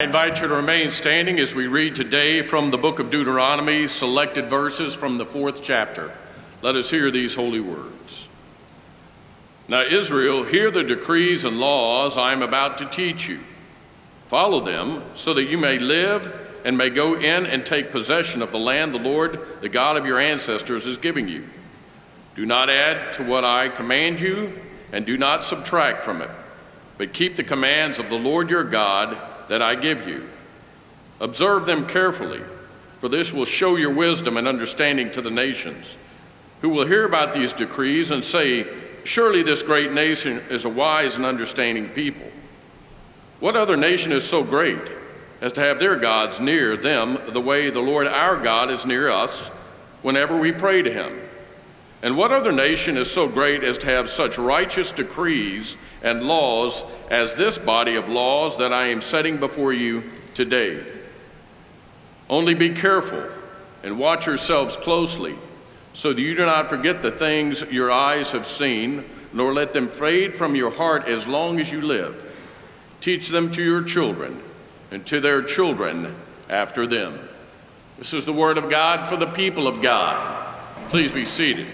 I invite you to remain standing as we read today from the book of Deuteronomy, selected verses from the fourth chapter. Let us hear these holy words. Now, Israel, hear the decrees and laws I am about to teach you. Follow them so that you may live and may go in and take possession of the land the Lord, the God of your ancestors, is giving you. Do not add to what I command you, and do not subtract from it, but keep the commands of the Lord your God that I give you. Observe them carefully, for this will show your wisdom and understanding to the nations, who will hear about these decrees and say, Surely this great nation is a wise and understanding people. What other nation is so great as to have their gods near them the way the Lord our God is near us whenever we pray to him? And what other nation is so great as to have such righteous decrees and laws as this body of laws that I am setting before you today? Only be careful and watch yourselves closely, so that you do not forget the things your eyes have seen, nor let them fade from your heart as long as you live. Teach them to your children and to their children after them. This is the word of God for the people of God. Please be seated.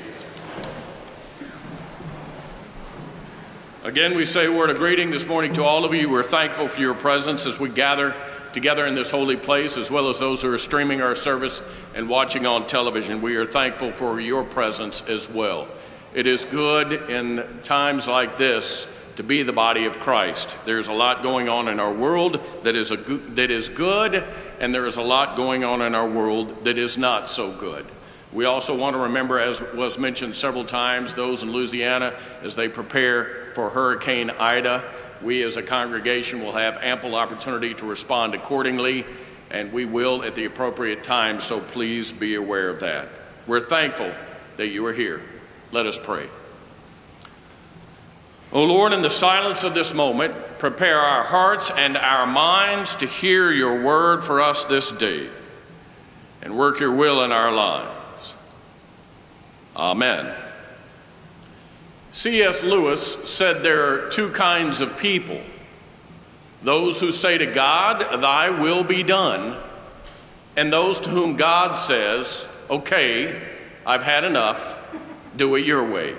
Again, we say a word of greeting this morning to all of you. We're thankful for your presence as we gather together in this holy place, as well as those who are streaming our service and watching on television. We are thankful for your presence as well. It is good in times like this to be the body of Christ. There's a lot going on in our world that is, a, that is good, and there is a lot going on in our world that is not so good. We also want to remember, as was mentioned several times, those in Louisiana as they prepare for Hurricane Ida. We as a congregation will have ample opportunity to respond accordingly, and we will at the appropriate time, so please be aware of that. We're thankful that you are here. Let us pray. O oh Lord, in the silence of this moment, prepare our hearts and our minds to hear your word for us this day and work your will in our lives. Amen. C.S. Lewis said there are two kinds of people those who say to God, Thy will be done, and those to whom God says, Okay, I've had enough, do it your way.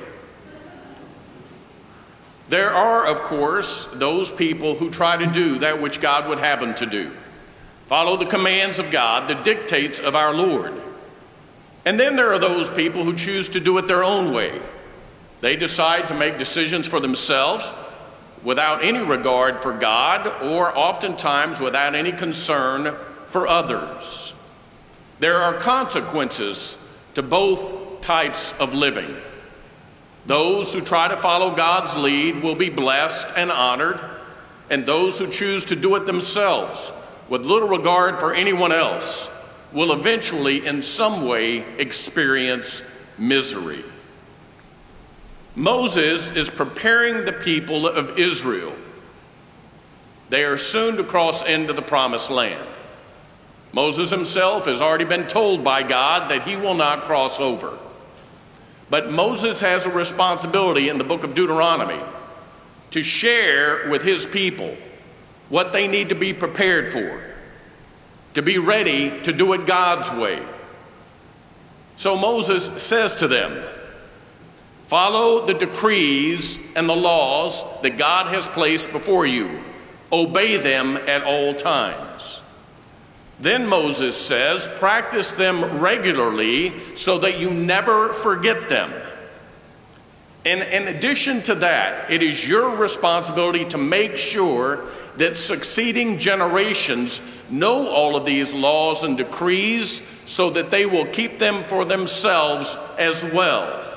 There are, of course, those people who try to do that which God would have them to do. Follow the commands of God, the dictates of our Lord. And then there are those people who choose to do it their own way. They decide to make decisions for themselves without any regard for God or oftentimes without any concern for others. There are consequences to both types of living. Those who try to follow God's lead will be blessed and honored, and those who choose to do it themselves with little regard for anyone else will eventually, in some way, experience misery. Moses is preparing the people of Israel. They are soon to cross into the promised land. Moses himself has already been told by God that he will not cross over. But Moses has a responsibility in the book of Deuteronomy to share with his people what they need to be prepared for to be ready to do it God's way. So Moses says to them, Follow the decrees and the laws that God has placed before you. Obey them at all times. Then Moses says, Practice them regularly so that you never forget them. And in addition to that, it is your responsibility to make sure that succeeding generations know all of these laws and decrees so that they will keep them for themselves as well.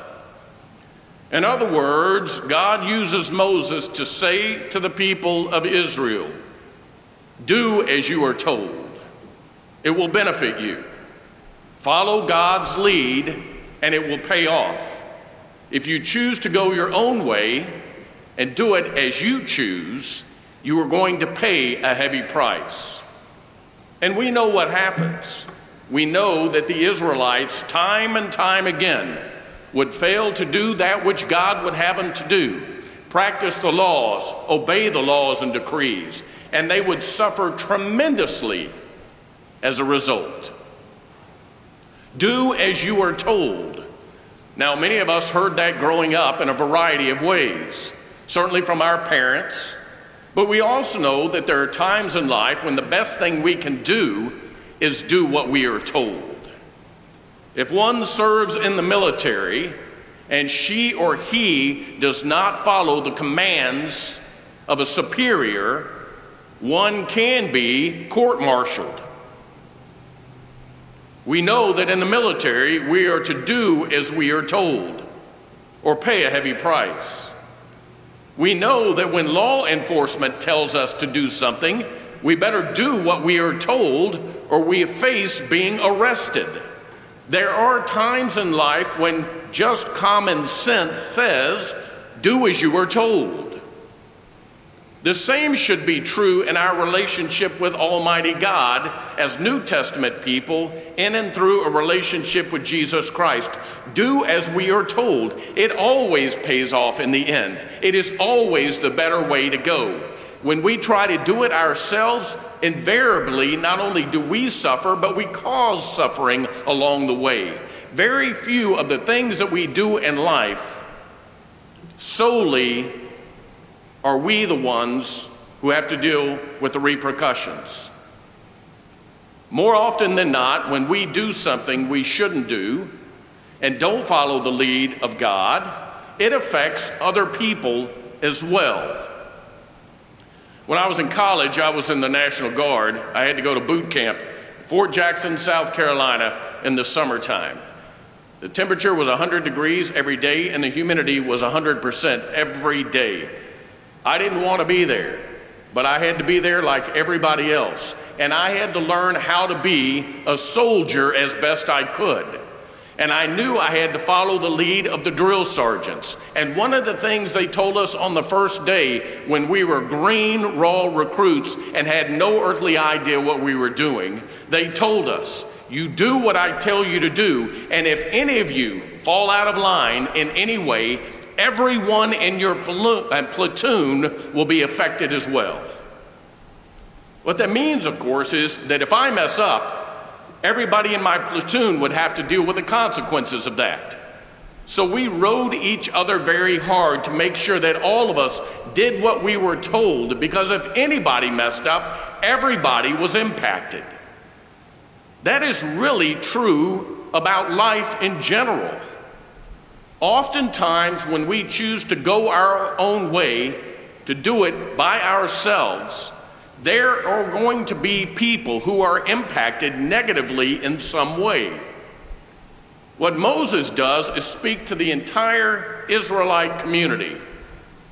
In other words, God uses Moses to say to the people of Israel, Do as you are told, it will benefit you. Follow God's lead, and it will pay off. If you choose to go your own way and do it as you choose, you are going to pay a heavy price. And we know what happens. We know that the Israelites, time and time again, would fail to do that which God would have them to do practice the laws, obey the laws and decrees. and they would suffer tremendously as a result. Do as you are told. Now, many of us heard that growing up in a variety of ways, certainly from our parents, but we also know that there are times in life when the best thing we can do is do what we are told. If one serves in the military and she or he does not follow the commands of a superior, one can be court martialed. We know that in the military we are to do as we are told or pay a heavy price. We know that when law enforcement tells us to do something, we better do what we are told or we face being arrested. There are times in life when just common sense says, do as you are told. The same should be true in our relationship with Almighty God as New Testament people in and through a relationship with Jesus Christ. Do as we are told. It always pays off in the end, it is always the better way to go. When we try to do it ourselves, invariably, not only do we suffer, but we cause suffering along the way. Very few of the things that we do in life solely are we the ones who have to deal with the repercussions. More often than not, when we do something we shouldn't do and don't follow the lead of God, it affects other people as well. When I was in college, I was in the National Guard. I had to go to boot camp, Fort Jackson, South Carolina, in the summertime. The temperature was 100 degrees every day, and the humidity was 100% every day. I didn't want to be there, but I had to be there like everybody else. And I had to learn how to be a soldier as best I could. And I knew I had to follow the lead of the drill sergeants. And one of the things they told us on the first day when we were green, raw recruits and had no earthly idea what we were doing, they told us, You do what I tell you to do, and if any of you fall out of line in any way, everyone in your uh, platoon will be affected as well. What that means, of course, is that if I mess up, everybody in my platoon would have to deal with the consequences of that. So we rode each other very hard to make sure that all of us did what we were told, because if anybody messed up, everybody was impacted. That is really true about life in general. Oftentimes, when we choose to go our own way, to do it by ourselves, there are going to be people who are impacted negatively in some way. What Moses does is speak to the entire Israelite community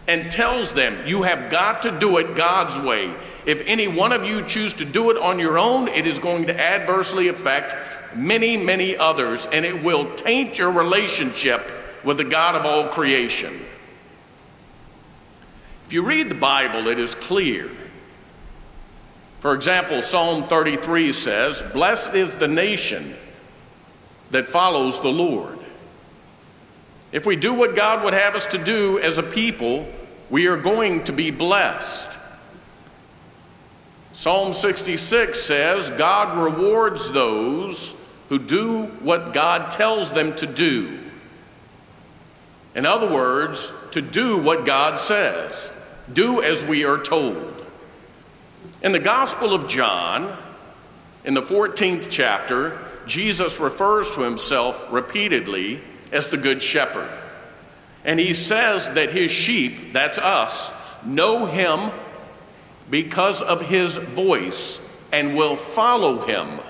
and tells them, You have got to do it God's way. If any one of you choose to do it on your own, it is going to adversely affect many, many others, and it will taint your relationship with the God of all creation. If you read the Bible, it is clear. For example, Psalm 33 says, Blessed is the nation that follows the Lord. If we do what God would have us to do as a people, we are going to be blessed. Psalm 66 says, God rewards those who do what God tells them to do. In other words, to do what God says, do as we are told. In the Gospel of John, in the 14th chapter, Jesus refers to himself repeatedly as the Good Shepherd. And he says that his sheep, that's us, know him because of his voice and will follow him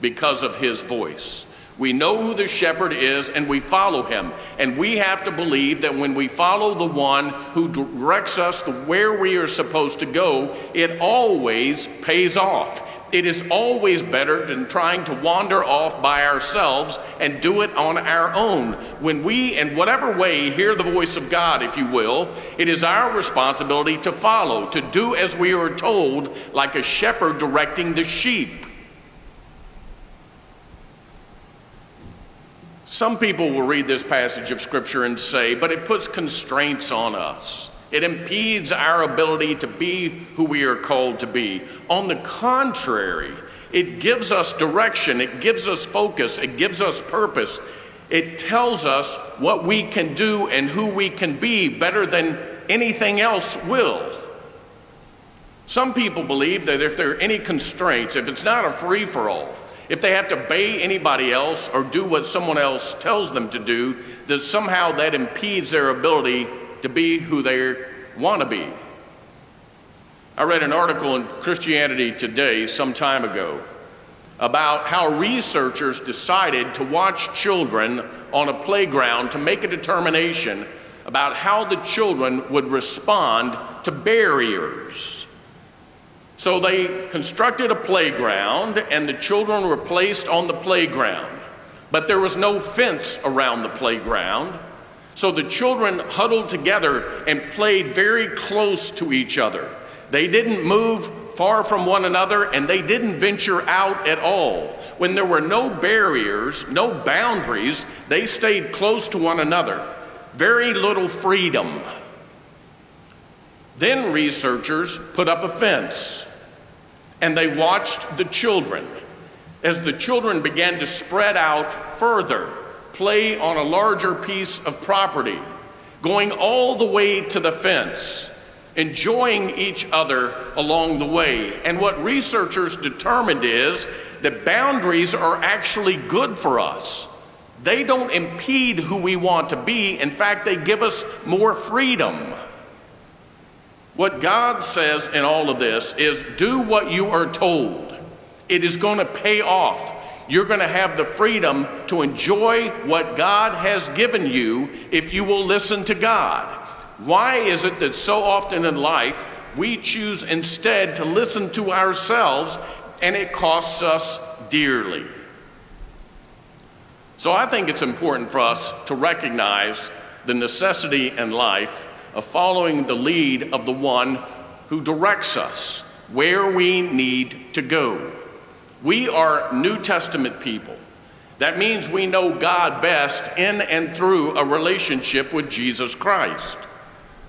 because of his voice. We know who the shepherd is and we follow him. And we have to believe that when we follow the one who directs us to where we are supposed to go, it always pays off. It is always better than trying to wander off by ourselves and do it on our own. When we, in whatever way, hear the voice of God, if you will, it is our responsibility to follow, to do as we are told, like a shepherd directing the sheep. Some people will read this passage of Scripture and say, but it puts constraints on us. It impedes our ability to be who we are called to be. On the contrary, it gives us direction, it gives us focus, it gives us purpose. It tells us what we can do and who we can be better than anything else will. Some people believe that if there are any constraints, if it's not a free for all, if they have to obey anybody else or do what someone else tells them to do, that somehow that impedes their ability to be who they want to be. I read an article in Christianity Today some time ago about how researchers decided to watch children on a playground to make a determination about how the children would respond to barriers. So they constructed a playground and the children were placed on the playground. But there was no fence around the playground. So the children huddled together and played very close to each other. They didn't move far from one another and they didn't venture out at all. When there were no barriers, no boundaries, they stayed close to one another. Very little freedom. Then researchers put up a fence and they watched the children. As the children began to spread out further, play on a larger piece of property, going all the way to the fence, enjoying each other along the way. And what researchers determined is that boundaries are actually good for us. They don't impede who we want to be. In fact, they give us more freedom. What God says in all of this is do what you are told. It is going to pay off. You're going to have the freedom to enjoy what God has given you if you will listen to God. Why is it that so often in life we choose instead to listen to ourselves and it costs us dearly? So I think it's important for us to recognize the necessity in life of following the lead of the one who directs us where we need to go. We are New Testament people. That means we know God best in and through a relationship with Jesus Christ.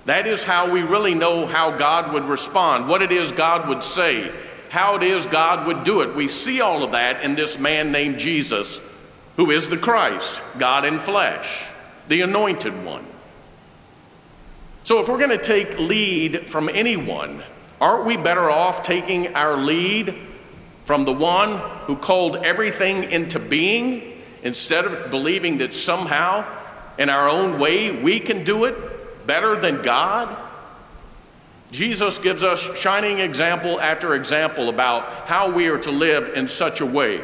That is how we really know how God would respond, what it is God would say, how it is God would do it. We see all of that in this man named Jesus, who is the Christ, God in flesh, the anointed one. So, if we're going to take lead from anyone, aren't we better off taking our lead from the one who called everything into being instead of believing that somehow in our own way we can do it better than God? Jesus gives us shining example after example about how we are to live in such a way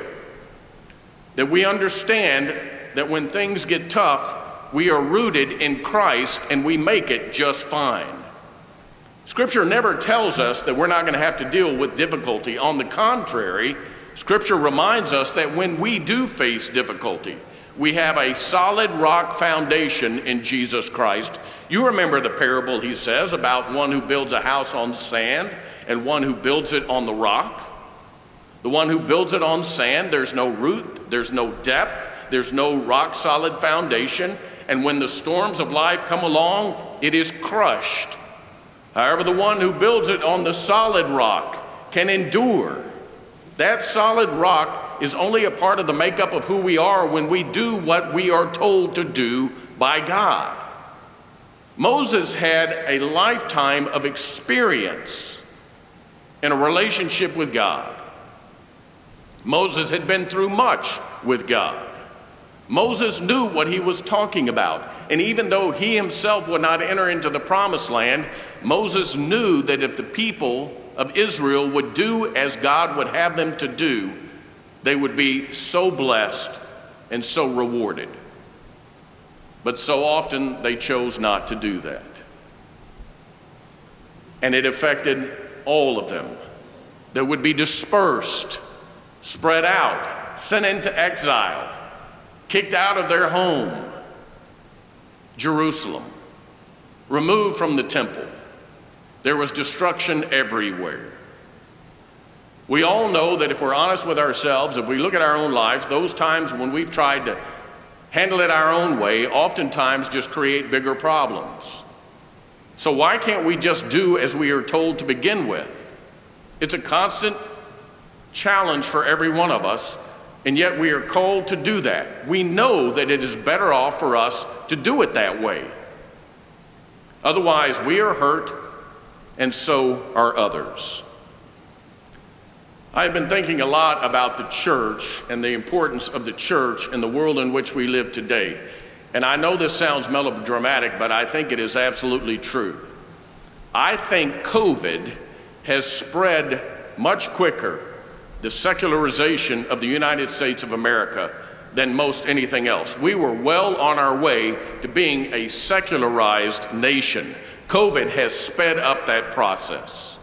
that we understand that when things get tough, we are rooted in Christ and we make it just fine. Scripture never tells us that we're not going to have to deal with difficulty. On the contrary, Scripture reminds us that when we do face difficulty, we have a solid rock foundation in Jesus Christ. You remember the parable he says about one who builds a house on sand and one who builds it on the rock. The one who builds it on sand, there's no root, there's no depth, there's no rock solid foundation, and when the storms of life come along, it is crushed. However, the one who builds it on the solid rock can endure. That solid rock is only a part of the makeup of who we are when we do what we are told to do by God. Moses had a lifetime of experience in a relationship with God. Moses had been through much with God. Moses knew what he was talking about. And even though he himself would not enter into the promised land, Moses knew that if the people of Israel would do as God would have them to do, they would be so blessed and so rewarded. But so often they chose not to do that. And it affected all of them. They would be dispersed, spread out, sent into exile kicked out of their home, Jerusalem, removed from the temple. There was destruction everywhere. We all know that if we're honest with ourselves, if we look at our own lives, those times when we've tried to handle it our own way oftentimes just create bigger problems. So why can't we just do as we are told to begin with? It's a constant challenge for every one of us, and yet we are called to do that. We know that it is better off for us to do it that way. Otherwise, we are hurt, and so are others. I have been thinking a lot about the church and the importance of the church in the world in which we live today. And I know this sounds melodramatic, but I think it is absolutely true. I think COVID has spread much quicker the secularization of the United States of America than most anything else. We were well on our way to being a secularized nation. COVID has sped up that process.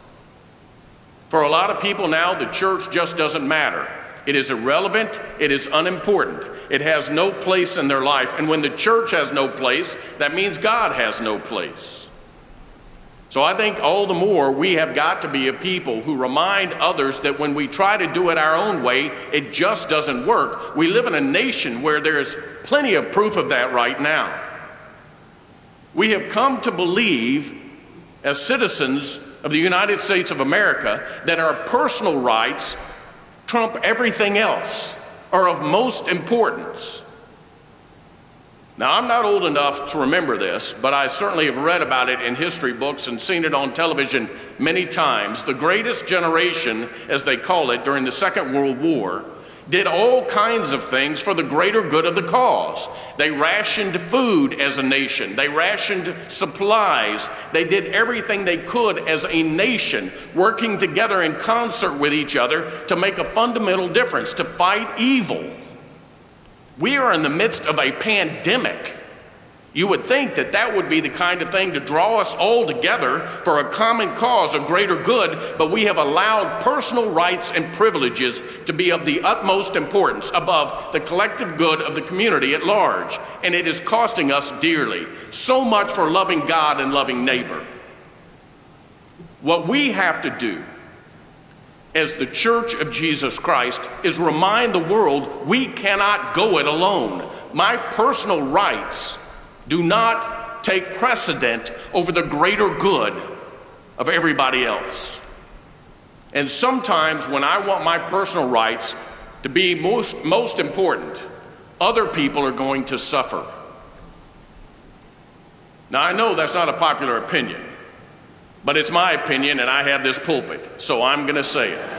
For a lot of people now, the church just doesn't matter. It is irrelevant, it is unimportant, it has no place in their life. And when the church has no place, that means God has no place. So I think all the more we have got to be a people who remind others that when we try to do it our own way, it just doesn't work. We live in a nation where there's plenty of proof of that right now. We have come to believe, as citizens of the United States of America, that our personal rights trump everything else, are of most importance. Now, I'm not old enough to remember this, but I certainly have read about it in history books and seen it on television many times. The greatest generation, as they call it, during the Second World War, did all kinds of things for the greater good of the cause. They rationed food as a nation, they rationed supplies, they did everything they could as a nation, working together in concert with each other to make a fundamental difference, to fight evil. We are in the midst of a pandemic. You would think that that would be the kind of thing to draw us all together for a common cause, a greater good, but we have allowed personal rights and privileges to be of the utmost importance above the collective good of the community at large. And it is costing us dearly. So much for loving God and loving neighbor. What we have to do as the Church of Jesus Christ is remind the world we cannot go it alone. My personal rights do not take precedent over the greater good of everybody else. And sometimes when I want my personal rights to be most, most important, other people are going to suffer. Now, I know that's not a popular opinion. But it's my opinion, and I have this pulpit, so I'm going to say it.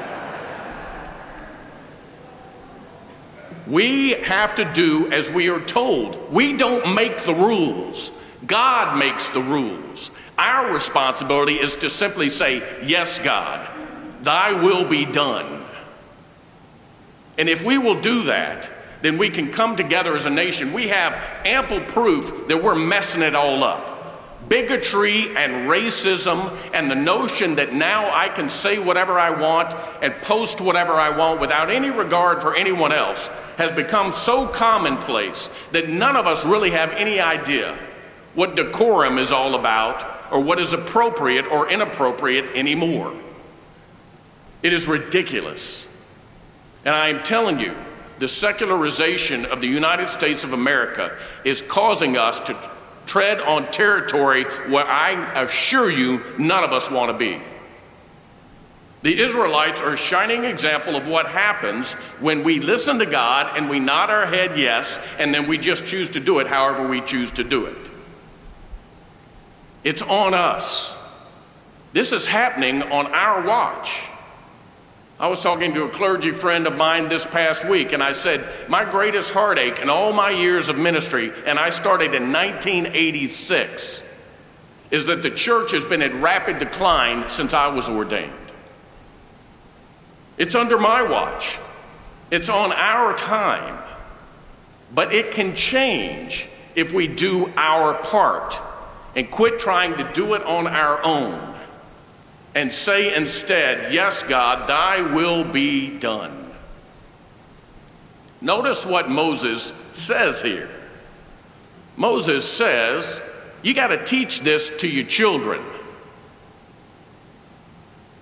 We have to do as we are told. We don't make the rules, God makes the rules. Our responsibility is to simply say, Yes, God, thy will be done. And if we will do that, then we can come together as a nation. We have ample proof that we're messing it all up bigotry and racism and the notion that now I can say whatever I want and post whatever I want without any regard for anyone else has become so commonplace that none of us really have any idea what decorum is all about or what is appropriate or inappropriate anymore. It is ridiculous. And I am telling you, the secularization of the United States of America is causing us to tread on territory where I assure you none of us want to be. The Israelites are a shining example of what happens when we listen to God and we nod our head yes, and then we just choose to do it however we choose to do it. It's on us. This is happening on our watch. I was talking to a clergy friend of mine this past week, and I said, My greatest heartache in all my years of ministry, and I started in 1986, is that the church has been in rapid decline since I was ordained. It's under my watch, it's on our time, but it can change if we do our part and quit trying to do it on our own and say instead, Yes, God, thy will be done. Notice what Moses says here. Moses says, You got to teach this to your children.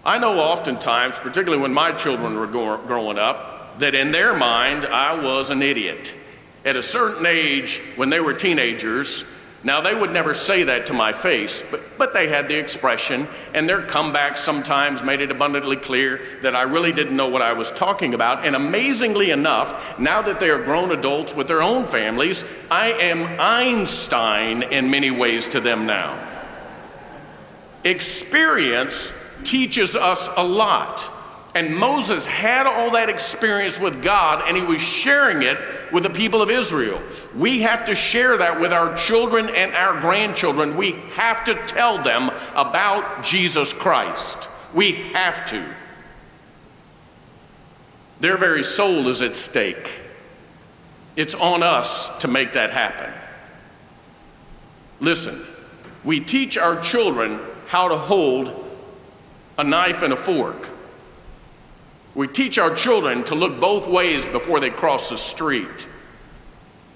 I know oftentimes, particularly when my children were growing up, that in their mind I was an idiot. At a certain age, when they were teenagers, Now, they would never say that to my face, but, but they had the expression, and their comebacks sometimes made it abundantly clear that I really didn't know what I was talking about. And amazingly enough, now that they are grown adults with their own families, I am Einstein in many ways to them now. Experience teaches us a lot. And Moses had all that experience with God and he was sharing it with the people of Israel. We have to share that with our children and our grandchildren. We have to tell them about Jesus Christ. We have to. Their very soul is at stake. It's on us to make that happen. Listen, we teach our children how to hold a knife and a fork. We teach our children to look both ways before they cross the street.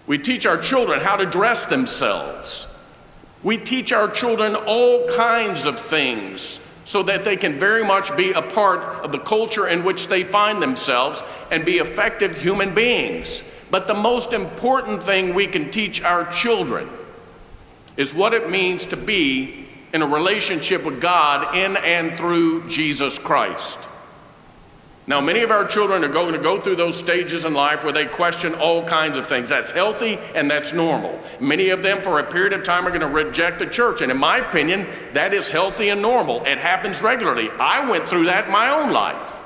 We teach our children how to dress themselves. We teach our children all kinds of things so that they can very much be a part of the culture in which they find themselves and be effective human beings. But the most important thing we can teach our children is what it means to be in a relationship with God in and through Jesus Christ. Now, many of our children are going to go through those stages in life where they question all kinds of things. That's healthy and that's normal. Many of them, for a period of time, are going to reject the church. And in my opinion, that is healthy and normal. It happens regularly. I went through that in my own life.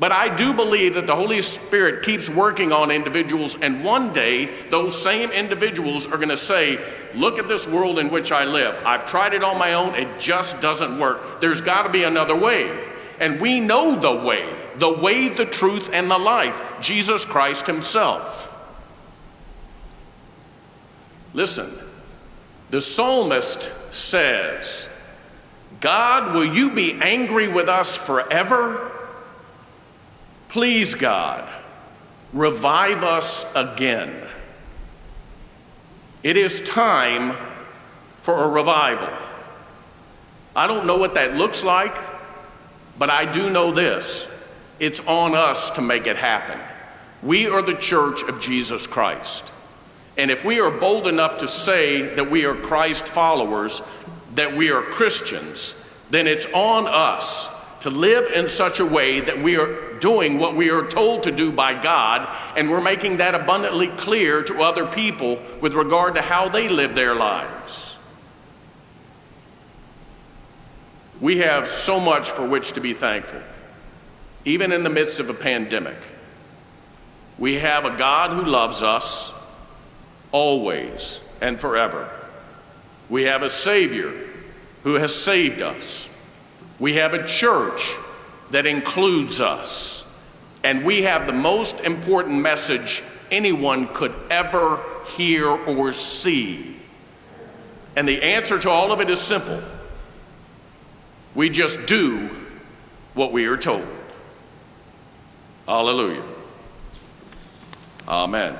But I do believe that the Holy Spirit keeps working on individuals, and one day those same individuals are going to say, Look at this world in which I live. I've tried it on my own, it just doesn't work. There's got to be another way. And we know the way the way, the truth, and the life Jesus Christ Himself. Listen, the psalmist says, God, will you be angry with us forever? Please, God, revive us again. It is time for a revival. I don't know what that looks like, but I do know this it's on us to make it happen. We are the church of Jesus Christ. And if we are bold enough to say that we are Christ followers, that we are Christians, then it's on us to live in such a way that we are doing what we are told to do by God, and we're making that abundantly clear to other people with regard to how they live their lives. We have so much for which to be thankful, even in the midst of a pandemic. We have a God who loves us always and forever. We have a Savior who has saved us. We have a church that includes us. And we have the most important message anyone could ever hear or see. And the answer to all of it is simple we just do what we are told. Hallelujah. Amen.